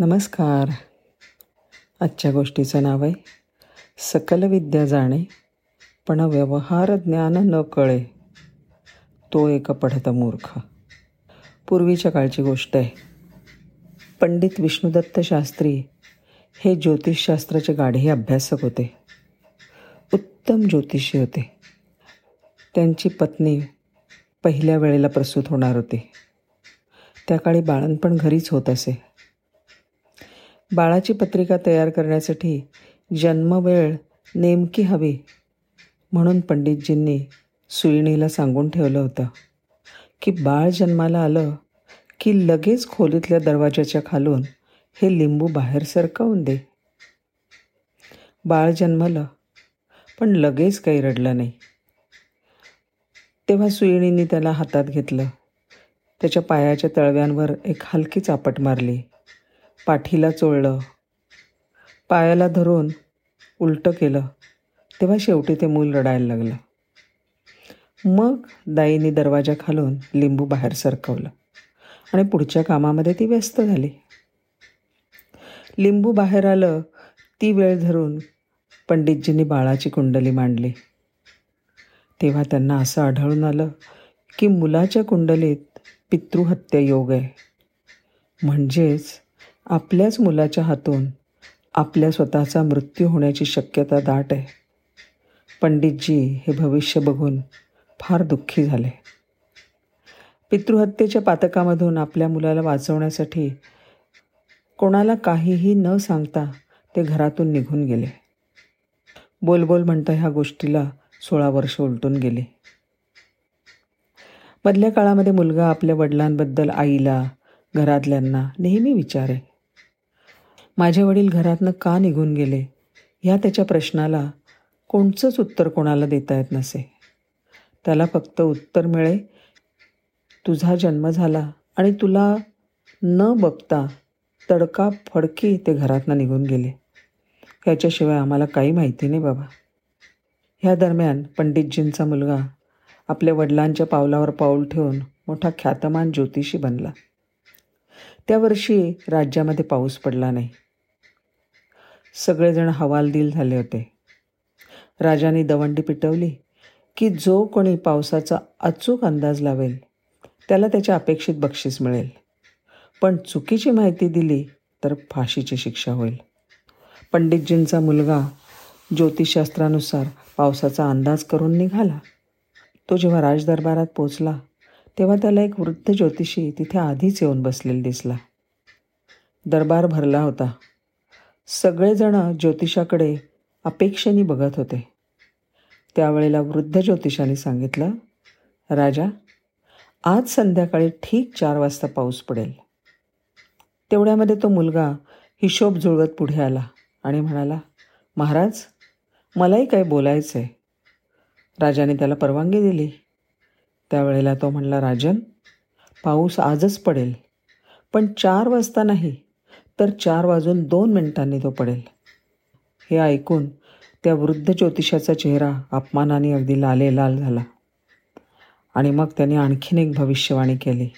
नमस्कार. आजच्या गोष्टीचं नाव आहे सकल विद्या जाणे पण व्यवहार ज्ञान न कळे. तो एक पढत मूर्ख. पूर्वीच्या काळची गोष्ट आहे. पंडित विष्णुदत्त शास्त्री हे ज्योतिषशास्त्राचे गाढे अभ्यासक होते. उत्तम ज्योतिषी होते. त्यांची पत्नी पहिल्या वेळेला प्रसूत होणार होती. त्या काळी बाळणपण घरीच होत असे. बाळाची पत्रिका तयार करण्यासाठी जन्मवेळ नेमकी हवी म्हणून पंडितजींनी सुईणीला सांगून ठेवलं होतं. की बाळ जन्माला आलं की लगेच खोलीतल्या दरवाजाच्या खालून हे लिंबू बाहेर सरकवून दे. बाळ जन्मलं पण लगेच काही रडलं नाही. तेव्हा सुईणींनी त्याला हातात घेतलं. त्याच्या पायाच्या तळव्यांवर एक हलकी चापट मारली. पाठीला चोळलं. पायाला धरून उलटं केलं. तेव्हा शेवटी ते मूल रडायला लागलं. मग दाईने दरवाजा खालून लिंबू बाहेर सरकवलं. आणि पुढच्या कामामध्ये ती व्यस्त झाली. लिंबू बाहेर आलं ती वेळ धरून पंडितजींनी बाळाची कुंडली मांडली. तेव्हा त्यांना असं आढळून आलं की मुलाच्या कुंडलीत पितृहत्या योग आहे. म्हणजेच आपल्याच मुलाच्या हातून आपल्या स्वतःचा मृत्यू होण्याची शक्यता दाट आहे. पंडितजी हे भविष्य बघून फार दुःखी झाले. पितृहत्येच्या पातकामधून आपल्या मुलाला वाचवण्यासाठी कोणाला काहीही न सांगता ते घरातून निघून गेले. बोलबोल म्हणता ह्या गोष्टीला सोळा वर्ष उलटून गेले. मधल्या काळामध्ये मुलगा आपल्या वडिलांबद्दल आईला घरातल्यांना नेहमी विचारे. माझे वडील घरातनं का निघून गेले? ह्या त्याच्या प्रश्नाला कोणचंच उत्तर कोणाला देता येत नसे. त्याला फक्त उत्तर मिळे तुझा जन्म झाला आणि तुला न बघता तडका फडकी ते घरातनं निघून गेले. ह्याच्याशिवाय आम्हाला काही माहिती नाही बाबा. ह्या दरम्यान पंडितजींचा मुलगा आपल्या वडिलांच्या पावलावर पाऊल ठेवून मोठा ख्यातमान ज्योतिषी बनला. त्या वर्षी राज्यामध्ये पाऊस पडला नाही. सगळेजण हवालदिल झाले होते. राजाने दवंडी पिटवली की जो कोणी पावसाचा अचूक अंदाज लावेल त्याला त्याच्या अपेक्षित बक्षीस मिळेल. पण चुकीची माहिती दिली तर फाशीची शिक्षा होईल. पंडितजींचा मुलगा ज्योतिषशास्त्रानुसार पावसाचा अंदाज करून निघाला. तो जेव्हा राजदरबारात पोचला तेव्हा त्याला एक वृद्ध ज्योतिषी तिथे आधीच येऊन बसलेला दिसला. दरबार भरला होता. सगळेजण ज्योतिषाकडे अपेक्षेने बघत होते. त्यावेळेला वृद्ध ज्योतिषाने सांगितलं राजा आज संध्याकाळी ठीक चार वाजता पाऊस पडेल. तेवढ्यामध्ये तो मुलगा हिशोब जुळवत पुढे आला आणि म्हणाला महाराज मलाही काय बोलायचं आहे राजाने त्याला परवानगी दिली. त्यावेळेला तो म्हणला राजन पाऊस आजच पडेल पण चार वाजता नाही. तर चार वाजून दोन मिनिटांनी तो पडेल. हे ऐकून त्या वृद्ध ज्योतिषाचा चेहरा अपमानाने अगदी लाले लाल झाला. आणि मग त्याने आणखीन एक भविष्यवाणी केली.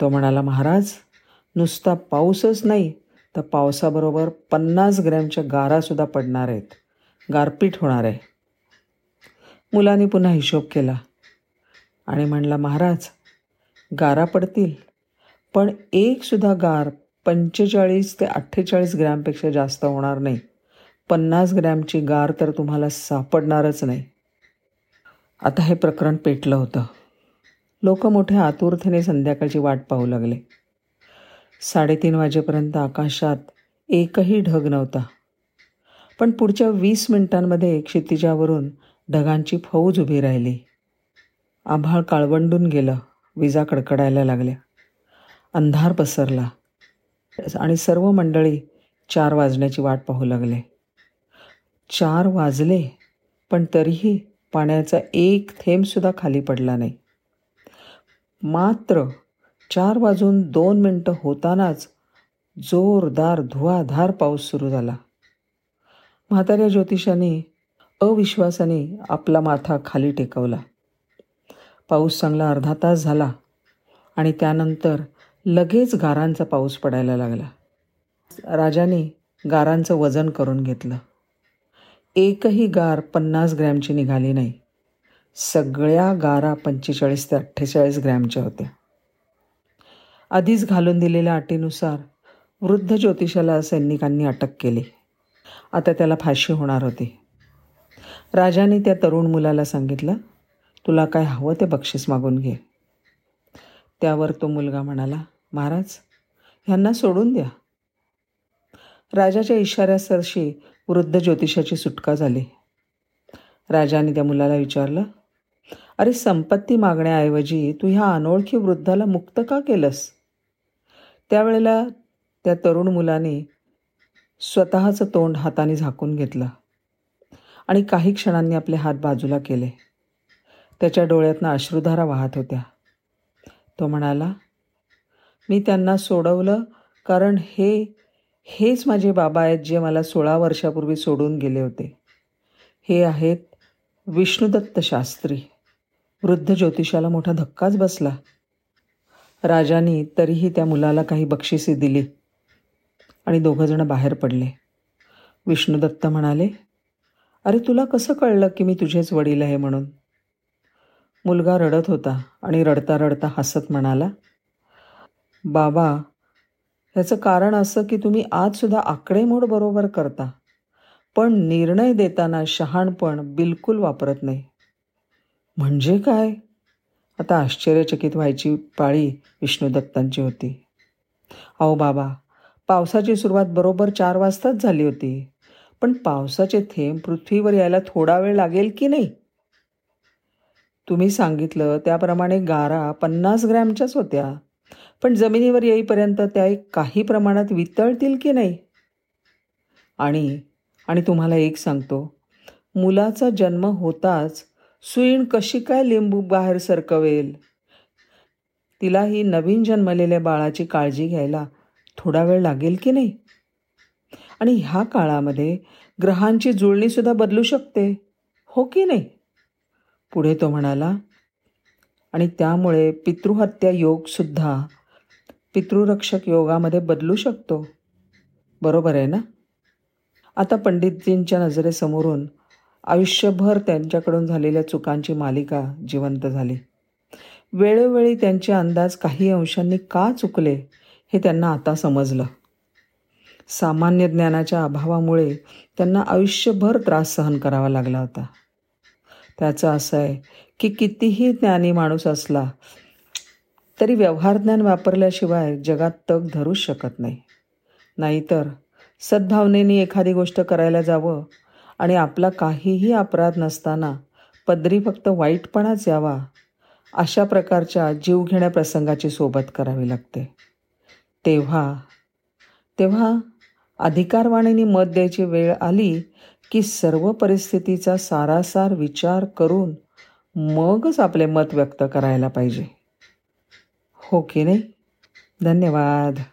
तो म्हणाला महाराज नुसता पाऊसच नाही तर पावसाबरोबर पन्नास ग्रॅमच्या गारासुद्धा पडणार आहेत. गारपीट होणार आहे. मुलाने पुन्हा हिशोब केला आणि म्हणला महाराज गारा पडतील पण एकसुद्धा गार पंचेचाळीस ते अठ्ठेचाळीस ग्रॅमपेक्षा जास्त होणार नाही. पन्नास ग्रॅमची गार तर तुम्हाला सापडणारच नाही. आता हे प्रकरण पेटलं होतं. लोक मोठ्या आतुरतेने संध्याकाळची वाट पाहू लागले. साडेतीन वाजेपर्यंत आकाशात एकही ढग नव्हता. पण पुढच्या वीस मिनिटांमध्ये क्षितिजावरून ढगांची फौज उभी राहिली. आभाळ काळवंडून गेलं विजा कडकडायला लागल्या. अंधार पसरला. आणि सर्व मंडळी चार वाजण्याची वाट पाहू लागले. चार वाजले पण तरीही पाण्याचा एक थेंबसुद्धा खाली पडला नाही. मात्र चार वाजून दोन मिनटं होतानाच जोरदार धुवाधार पाऊस सुरू झाला. म्हाताऱ्या ज्योतिषाने अविश्वासाने आपला माथा खाली टेकवला. पाऊस चांगला अर्धा तास झाला आणि त्यानंतर लगेच गारांचा पाऊस पडायला लागला. राजाने गारांचं वजन करून घेतलं. एकही गार पन्नास ग्रॅमची निघाली नाही. सगळ्या गारा पंचेचाळीस ते अठ्ठेचाळीस ग्रॅमच्या होत्या. आधीच घालून दिलेल्या अटीनुसार वृद्ध ज्योतिषाला सैनिकांनी अटक केली. आता त्याला फाशी होणार होती. राजाने त्या तरुण मुलाला सांगितलं तुला काय हवं ते बक्षीस मागून घे. त्यावर तो मुलगा म्हणाला महाराज ह्यांना सोडून द्या. राजाच्या इशाऱ्यासरशी वृद्ध ज्योतिषाची सुटका झाली. राजाने त्या मुलाला विचारलं अरे संपत्ती मागण्याऐवजी तू ह्या अनोळखी वृद्धाला मुक्त का केलंस? त्यावेळेला त्या तरुण मुलाने स्वतःचं तोंड हाताने झाकून घेतलं आणि काही क्षणांनी आपले हात बाजूला केले. त्याच्या डोळ्यातनं अश्रुधारा वाहत होत्या. तो म्हणाला मी त्यांना सोडवलं कारण हे हेच माझे बाबा आहेत जे मला सोळा वर्षापूर्वी सोडून गेले होते. हे आहेत विष्णुदत्त शास्त्री. वृद्ध ज्योतिषाला मोठा धक्काच बसला. राजानी तरीही त्या मुलाला काही बक्षिसी दिली आणि दोघंजणं बाहेर पडले. विष्णुदत्त म्हणाले अरे तुला कसं कळलं की मी तुझेच वडील आहे म्हणून? मुलगा रडत होता आणि रडता रडता हसत म्हणाला बाबा ह्याचं कारण असं की तुम्ही आजसुद्धा आकडेमोड बरोबर करता. पण निर्णय देताना शहाणपण बिलकुल वापरत नाही. म्हणजे काय? आता आश्चर्यचकित व्हायची पाळी विष्णुदत्तांची होती. अहो बाबा पावसाची सुरुवात बरोबर चार वाजताच झाली होती. पण पावसाचे थेंब पृथ्वीवर यायला थोडा वेळ लागेल की नाही? तुम्ही सांगितलं त्याप्रमाणे गारा पन्नास ग्रॅमच्याच होत्या. पण जमिनीवर येईपर्यंत त्या एक काही प्रमाणात वितळतील की नाही? आणि आणि तुम्हाला एक सांगतो. मुलाचा जन्म होताच सुईण कशी काय लिंबू बाहेर सरकवेल? तिला ही नवीन जन्मलेल्या बाळाची काळजी घ्यायला थोडा वेळ लागेल की नाही? आणि ह्या काळामध्ये ग्रहांची जुळणीसुद्धा बदलू शकते हो की नाही? पुढे तो म्हणाला आणि त्यामुळे पितृहत्या योगसुद्धा पितृरक्षक योगामध्ये बदलू शकतो. बरोबर आहे ना? आता पंडितजींच्या नजरेसमोरून आयुष्यभर त्यांच्याकडून झालेल्या चुकांची मालिका जिवंत झाली. वेळोवेळी त्यांचे अंदाज काही अंशांनी का चुकले हे त्यांना आता समजलं. सामान्य ज्ञानाच्या अभावामुळे त्यांना आयुष्यभर त्रास सहन करावा लागला होता. त्याचं असं आहे की कितीही ज्ञानी माणूस असला तरी व्यवहार ज्ञान वापरल्याशिवाय जगात तग धरूच शकत नाही. नाहीतर सद्भावनेने एखादी गोष्ट करायला जावं आणि आपला काहीही अपराध नसताना पदरी फक्त वाईटपणाच यावा अशा प्रकारच्या जीवघेण्या प्रसंगाची सोबत करावी लागते. तेव्हा तेव्हा अधिकारवाणीने मत द्यायची वेळ आली की सर्व परिस्थितीचा सारासार विचार करून मगच आपले मत व्यक्त करायला पाहिजे. हो की नाही धन्यवाद.